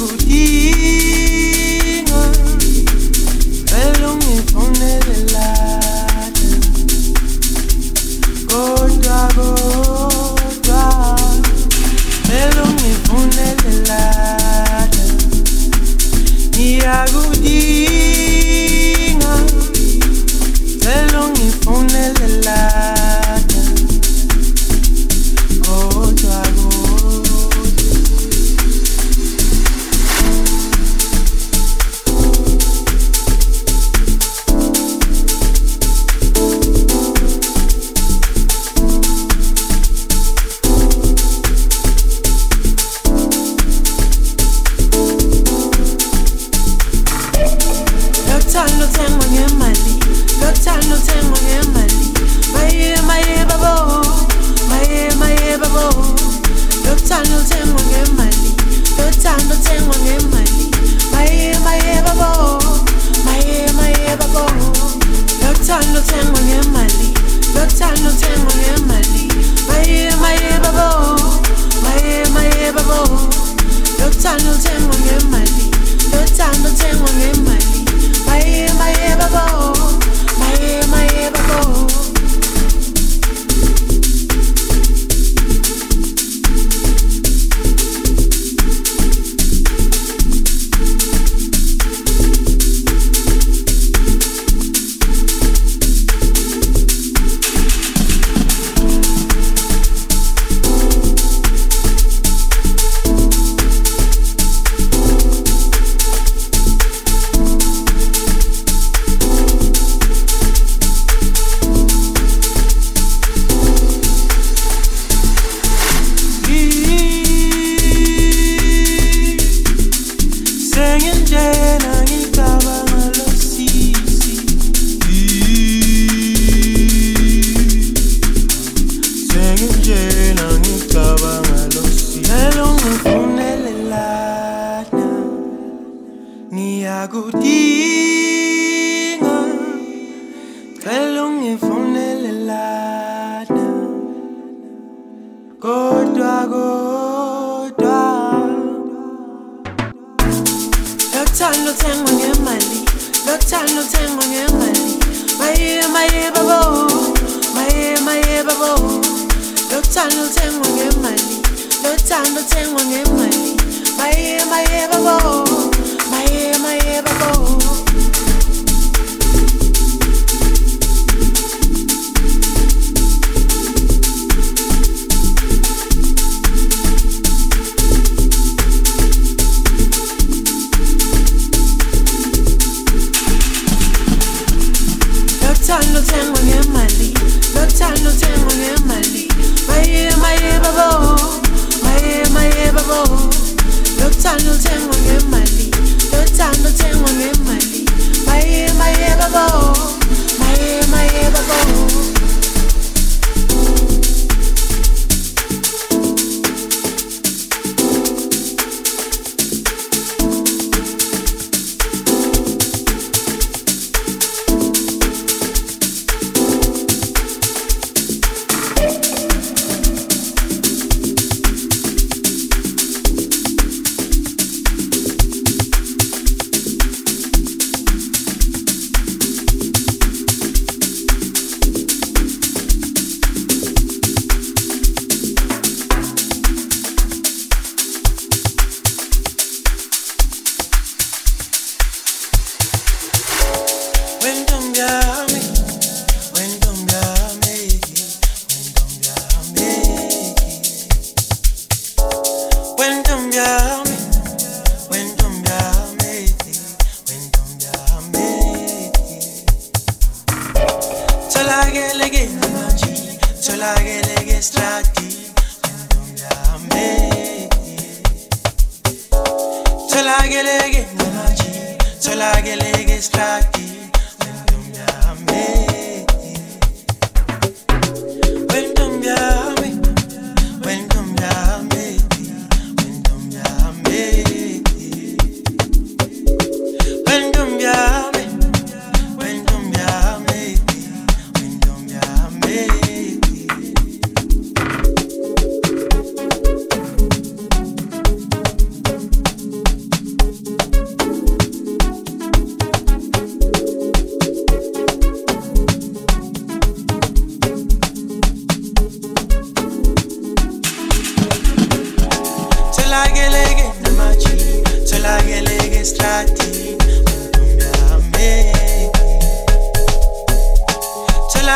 discutir.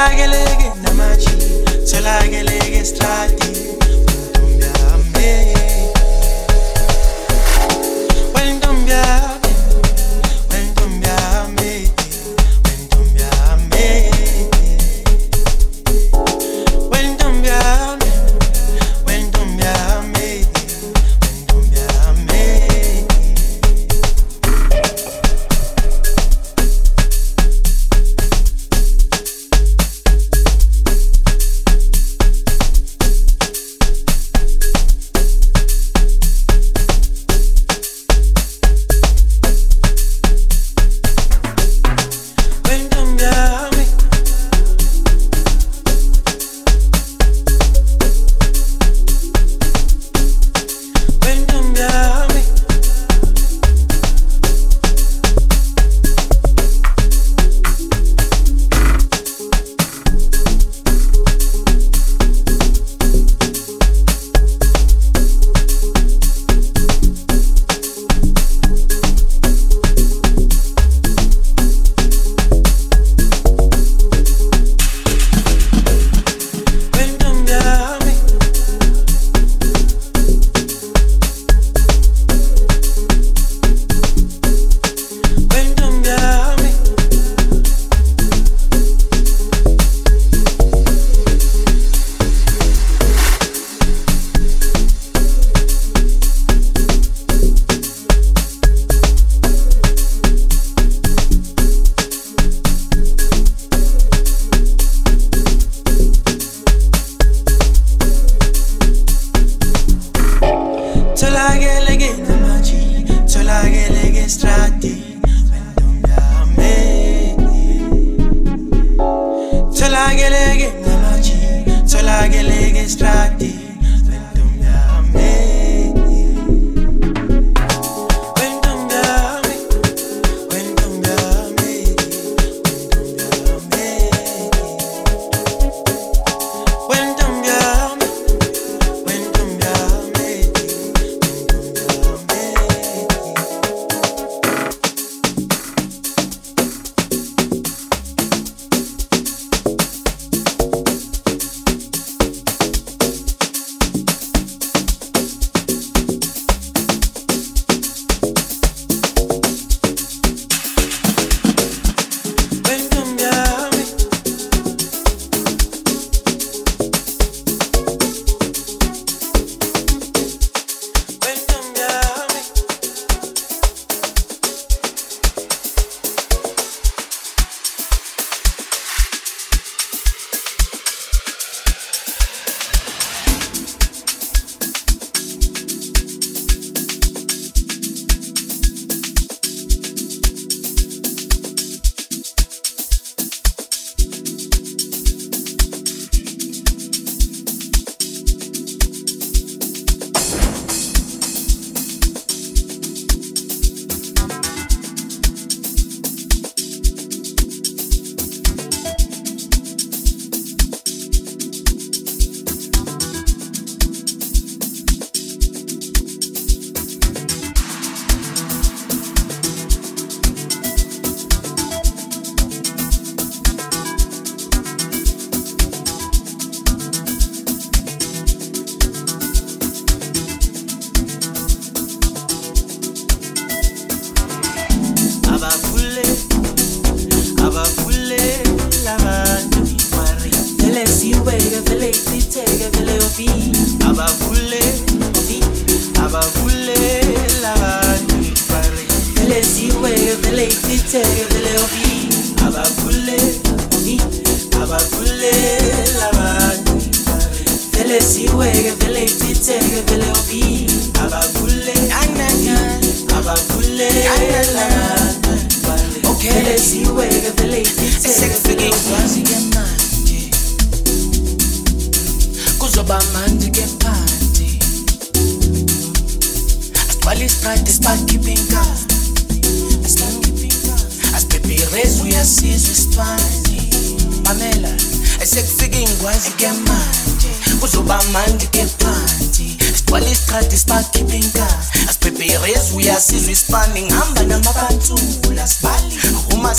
I get leg in the machi, till I get leg in.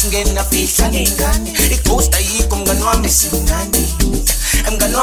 singenda picha ni gani ikusta iko mgano wa misi mnani mgano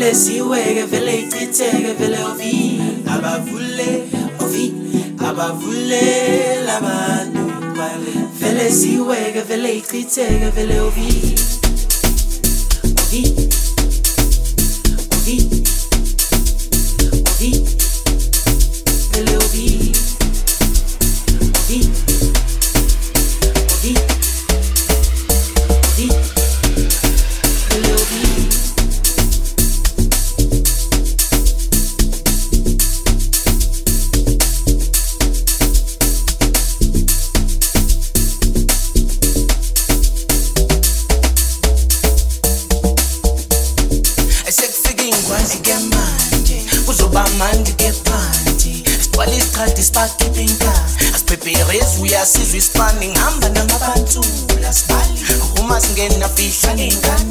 vele siweke vele ichitheke vele ovi. Abavule ovi abavulela abantu bale. Vele siweke vele ichitheke vele ovi. Ovi. siyasizwa isipani ngihamba namabantula sibali. Uma singena fihla ngengane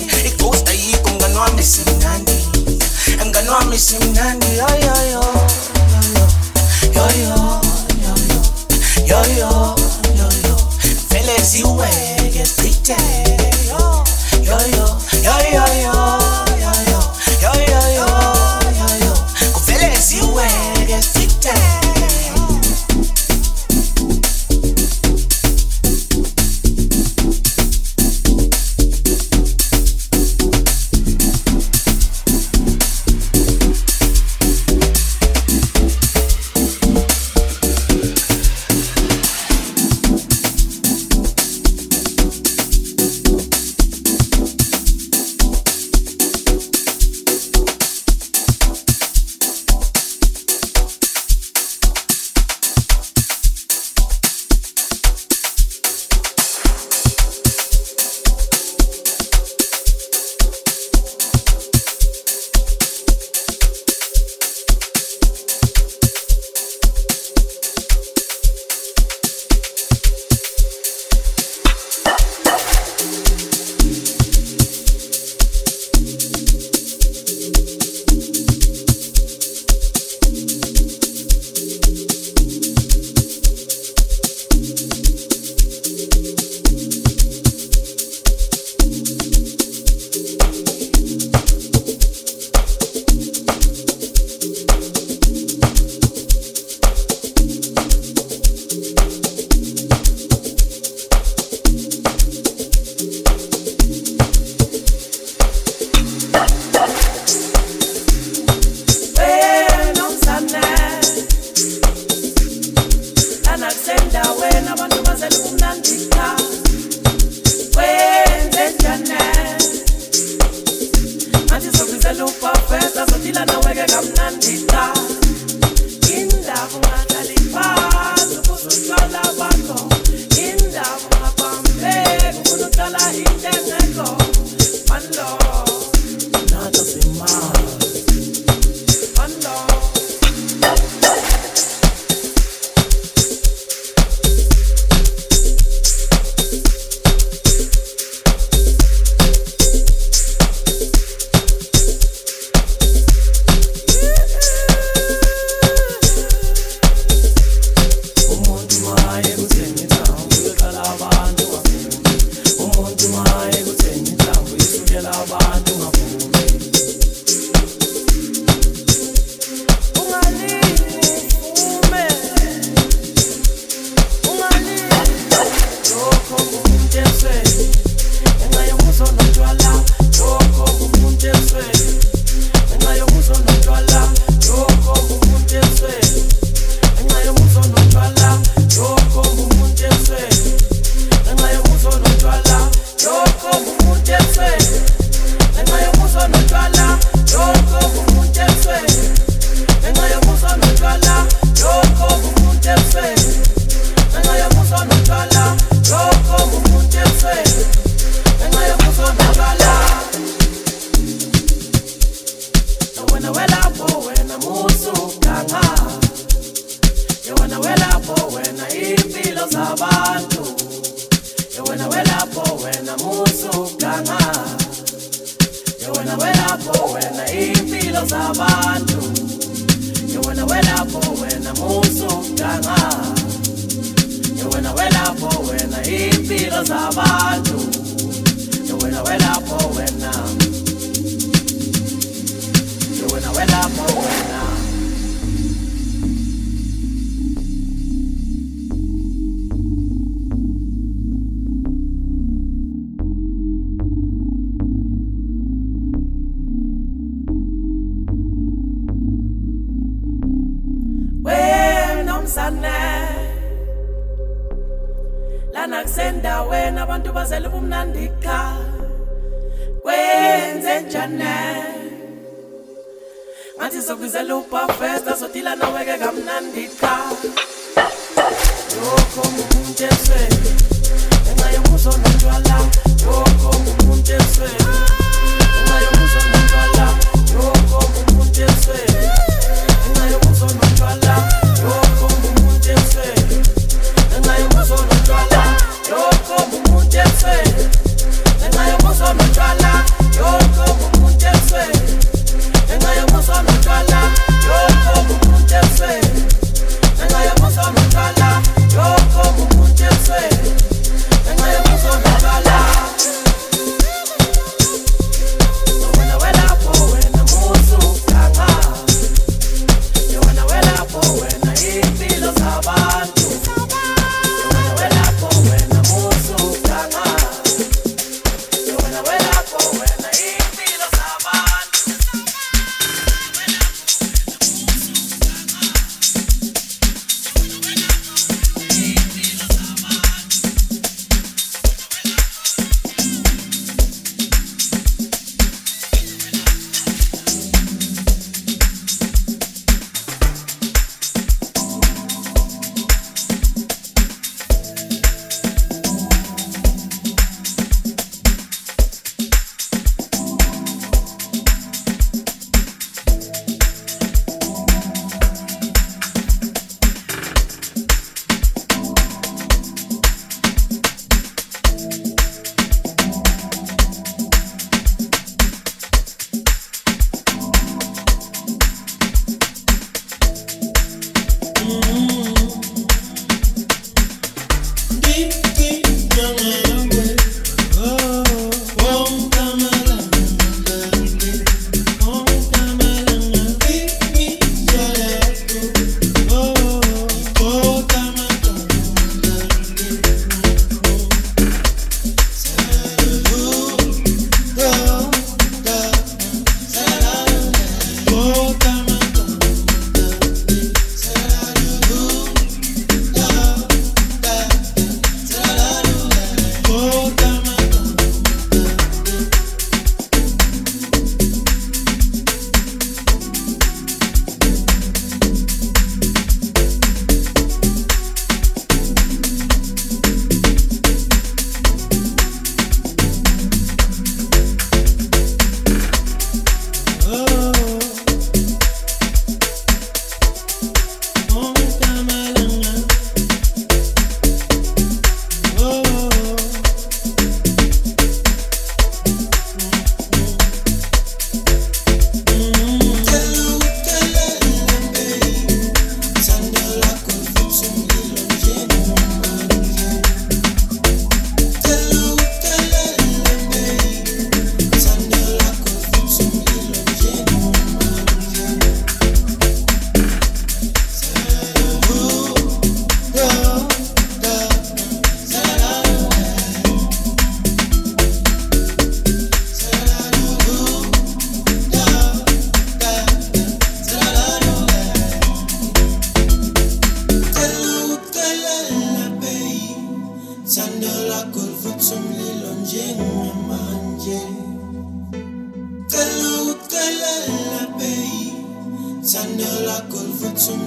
indoda enkulu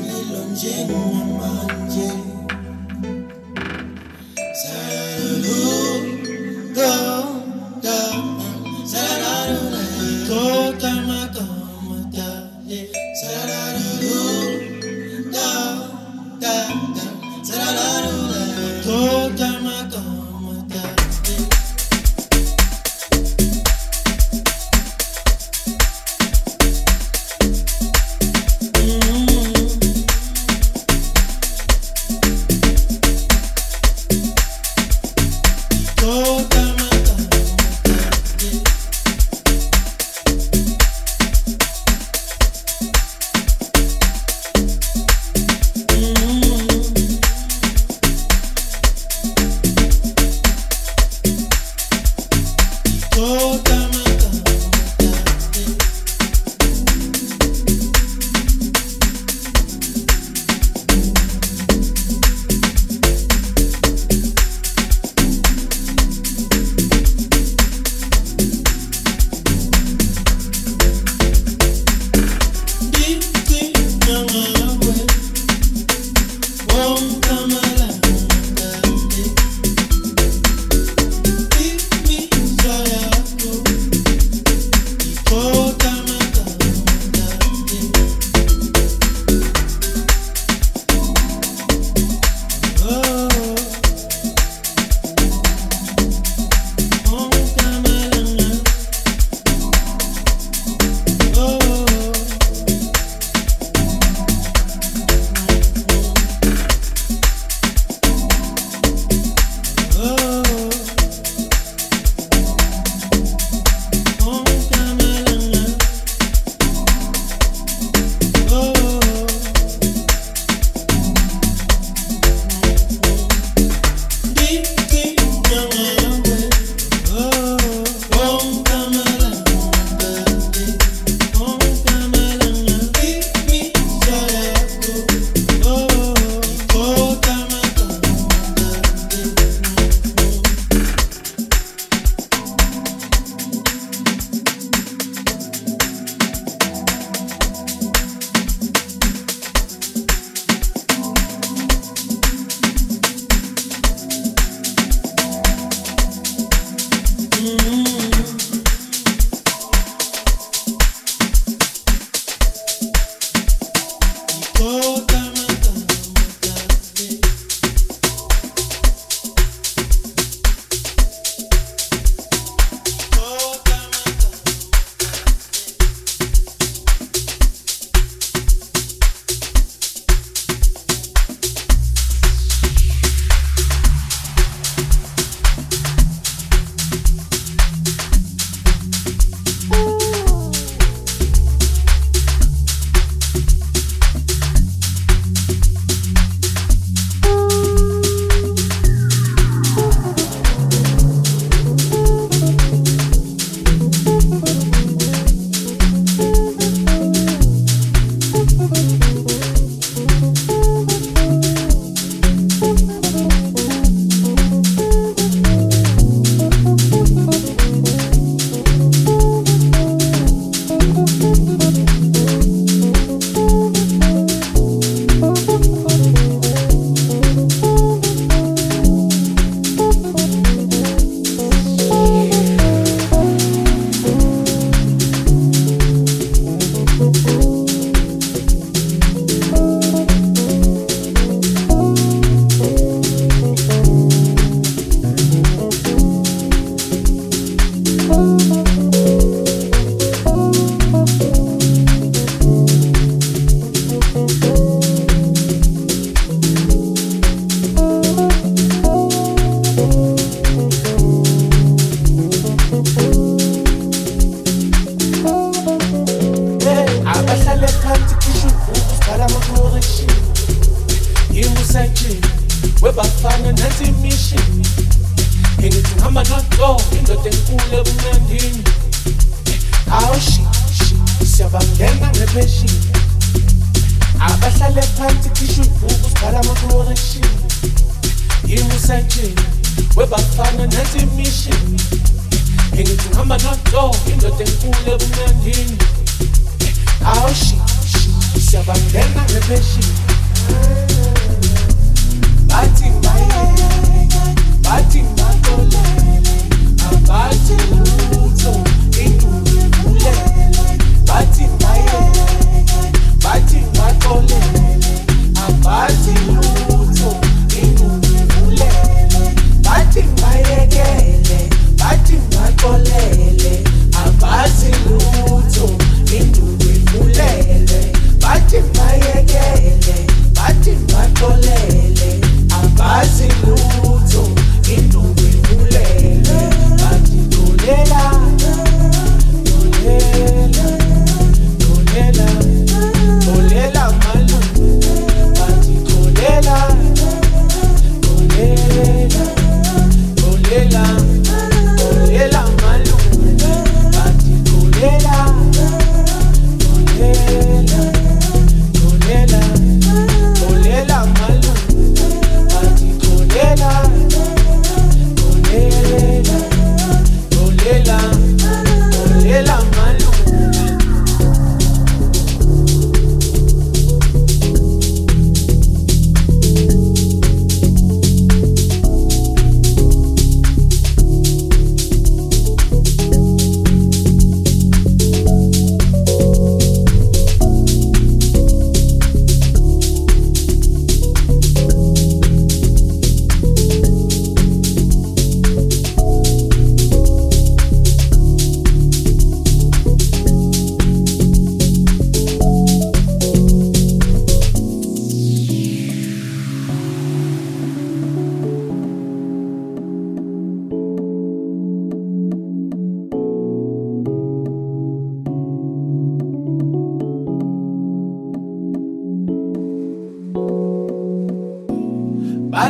ebumnandini awushi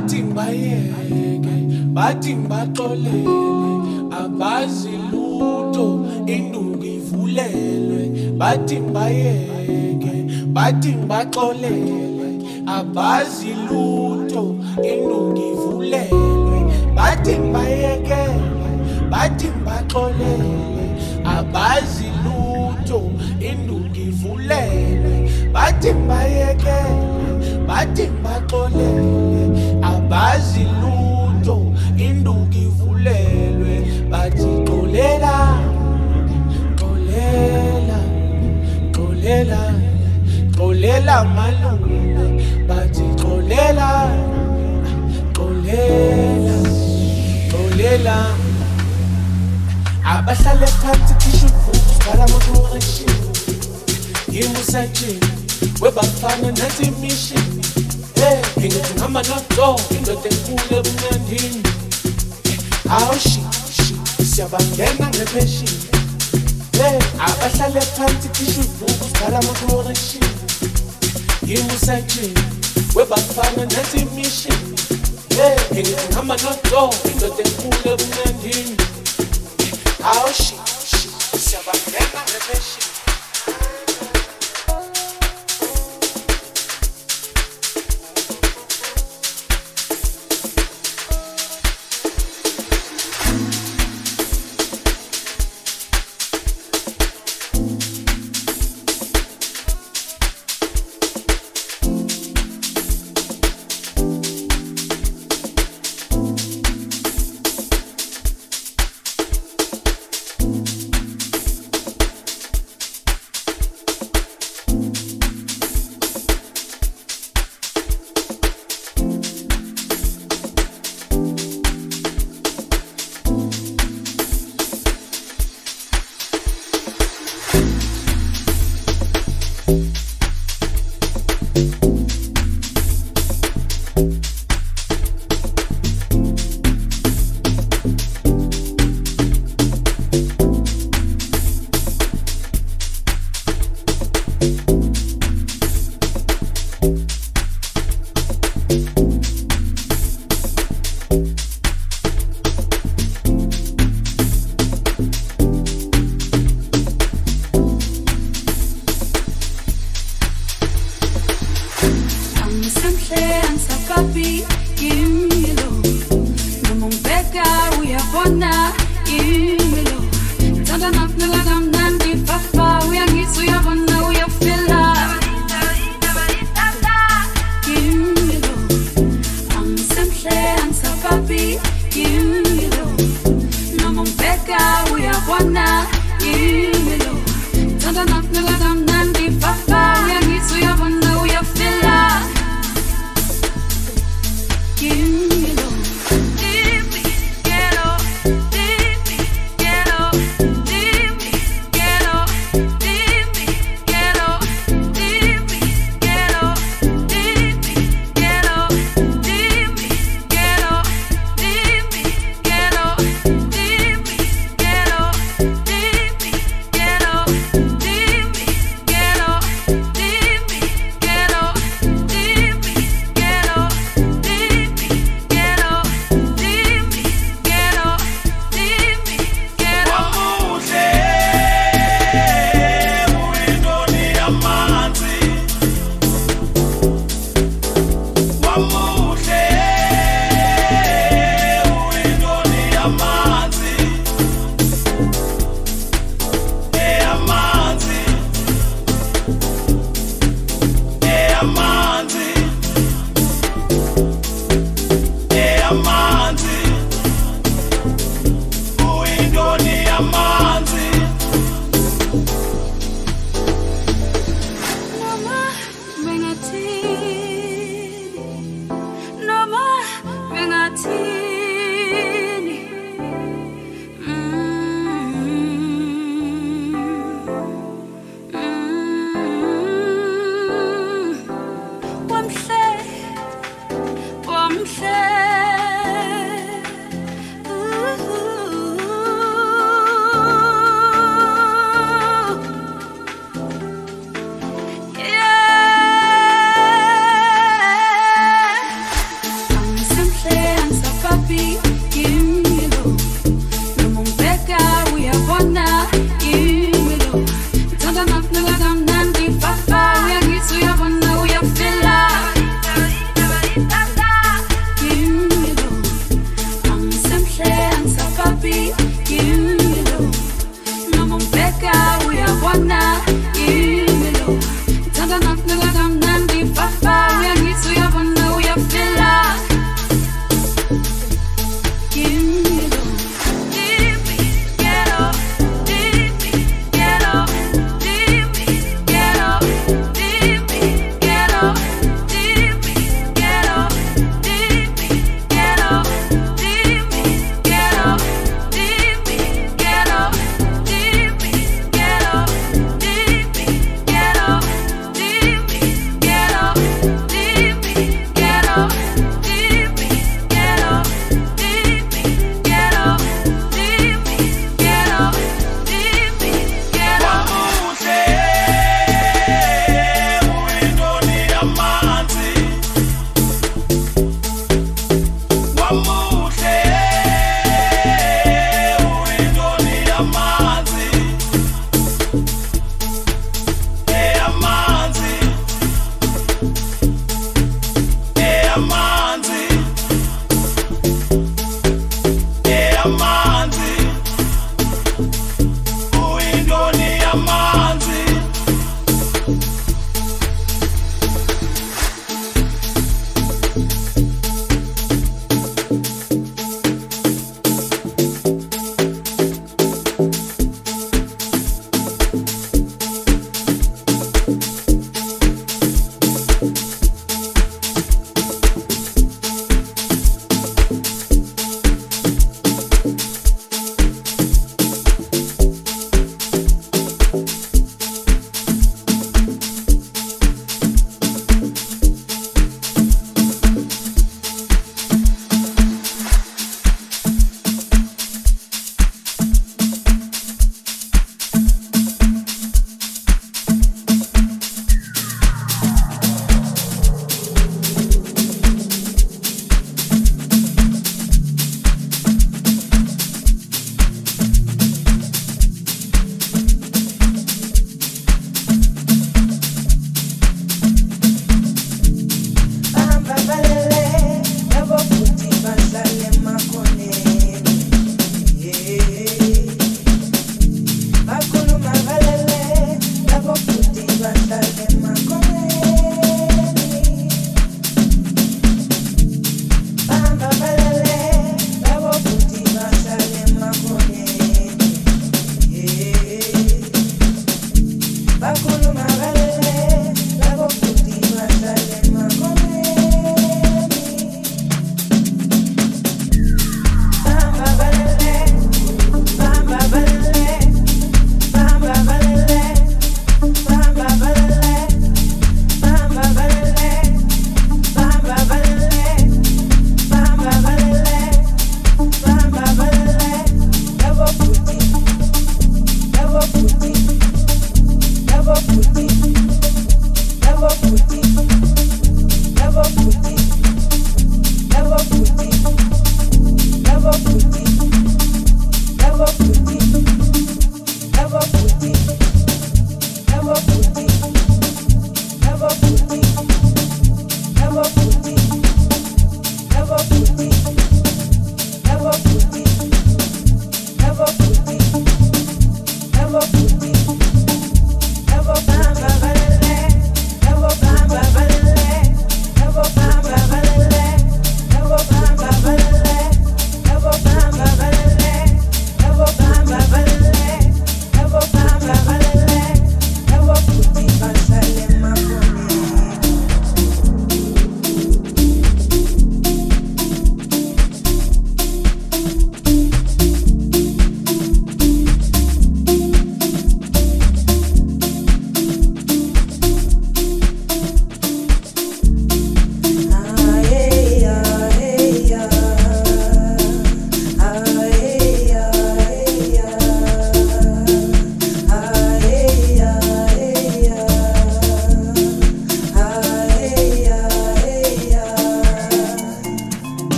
bathi ngibayeke bathi ngibaxolele abazi lutho induku ivulelwe. Bathi ngibayeke bathi ngibaxolele abazi lutho induku ivulelwe. Bathi ngibayekele bathi ngibaxolele abazi lutho induku ivulelwe. Bathi ngibayekele bathi abahlale phansi khisha uvuku sibhala ama-correction yimi usajini webafana nathi imishini hey ngithi ngihamba nodo indoda enkulu ebumnandini awu shi shi siyabangena ngepheshini hey abahlale phansi khisha uvuku sibhala ama-correction yimi usajini webafana nathi imishini hey ngithi ngihamba nodo indoda enkulu ebumnandini Aushi, Shabbat, Rebeshi.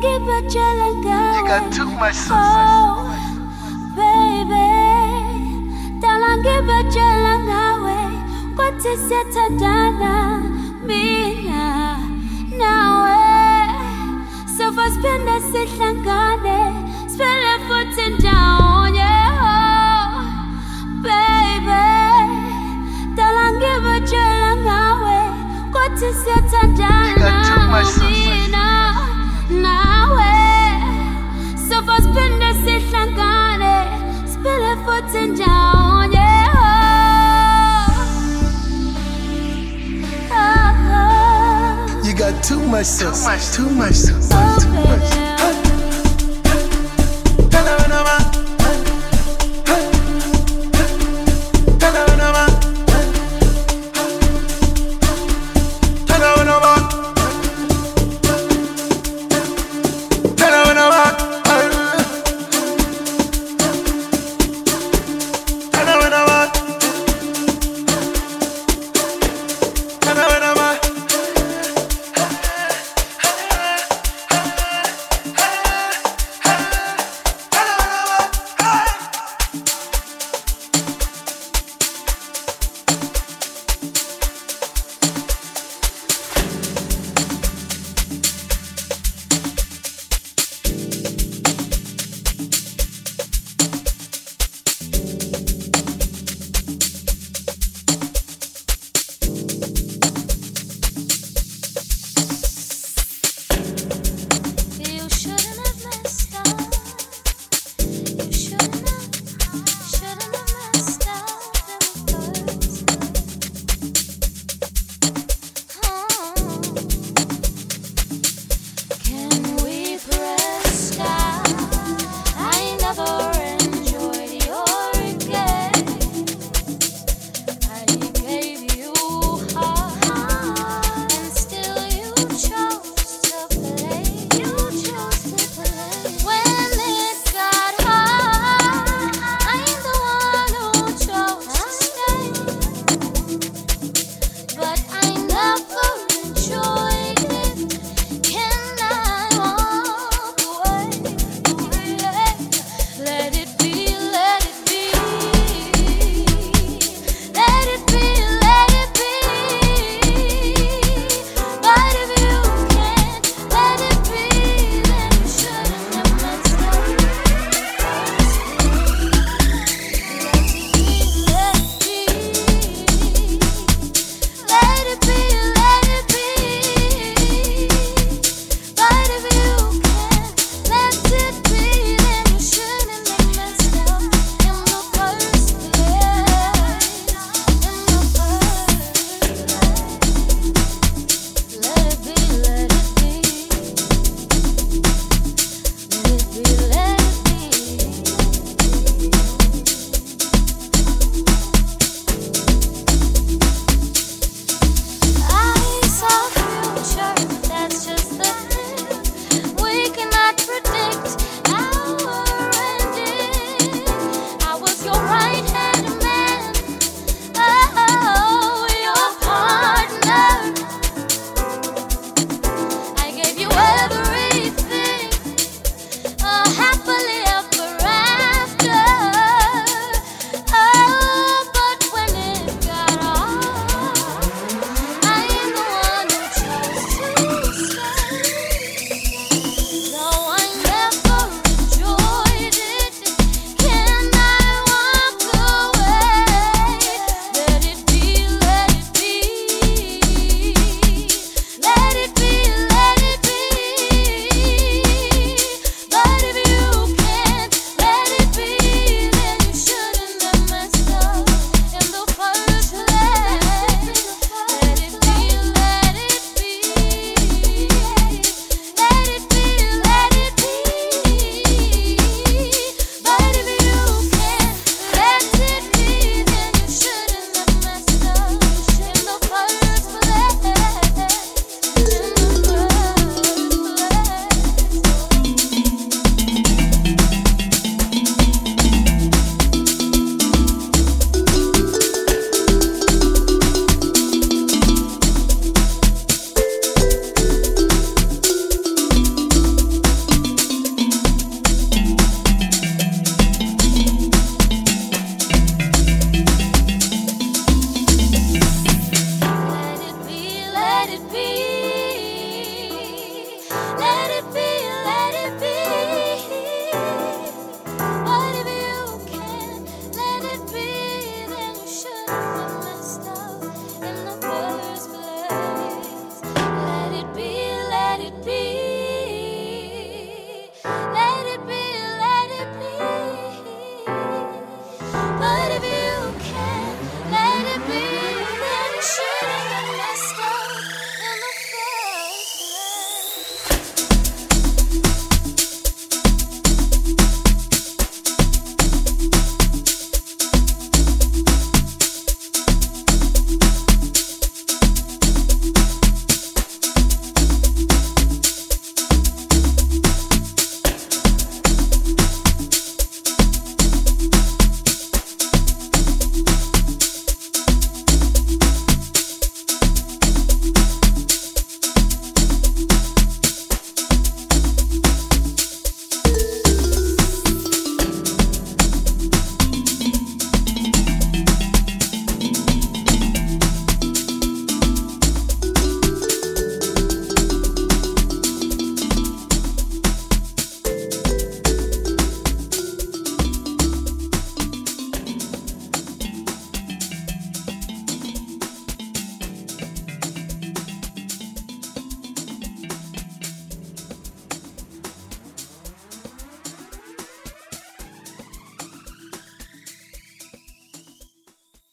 You got too much sauce. Oh, baby. Talangibajela ngawe kwathi siyathandana mina nawe sofa siphinde sihlangane siphele futhi ndawonye oh, baby. Talangibajela ngawe kwathi You got too siyathandana much sauce. mina nawe. Sofa siphinde sihlangane siphele futhi ndawonye oh, oh, You got too much sauce, too much sauce, oh, too much. baby.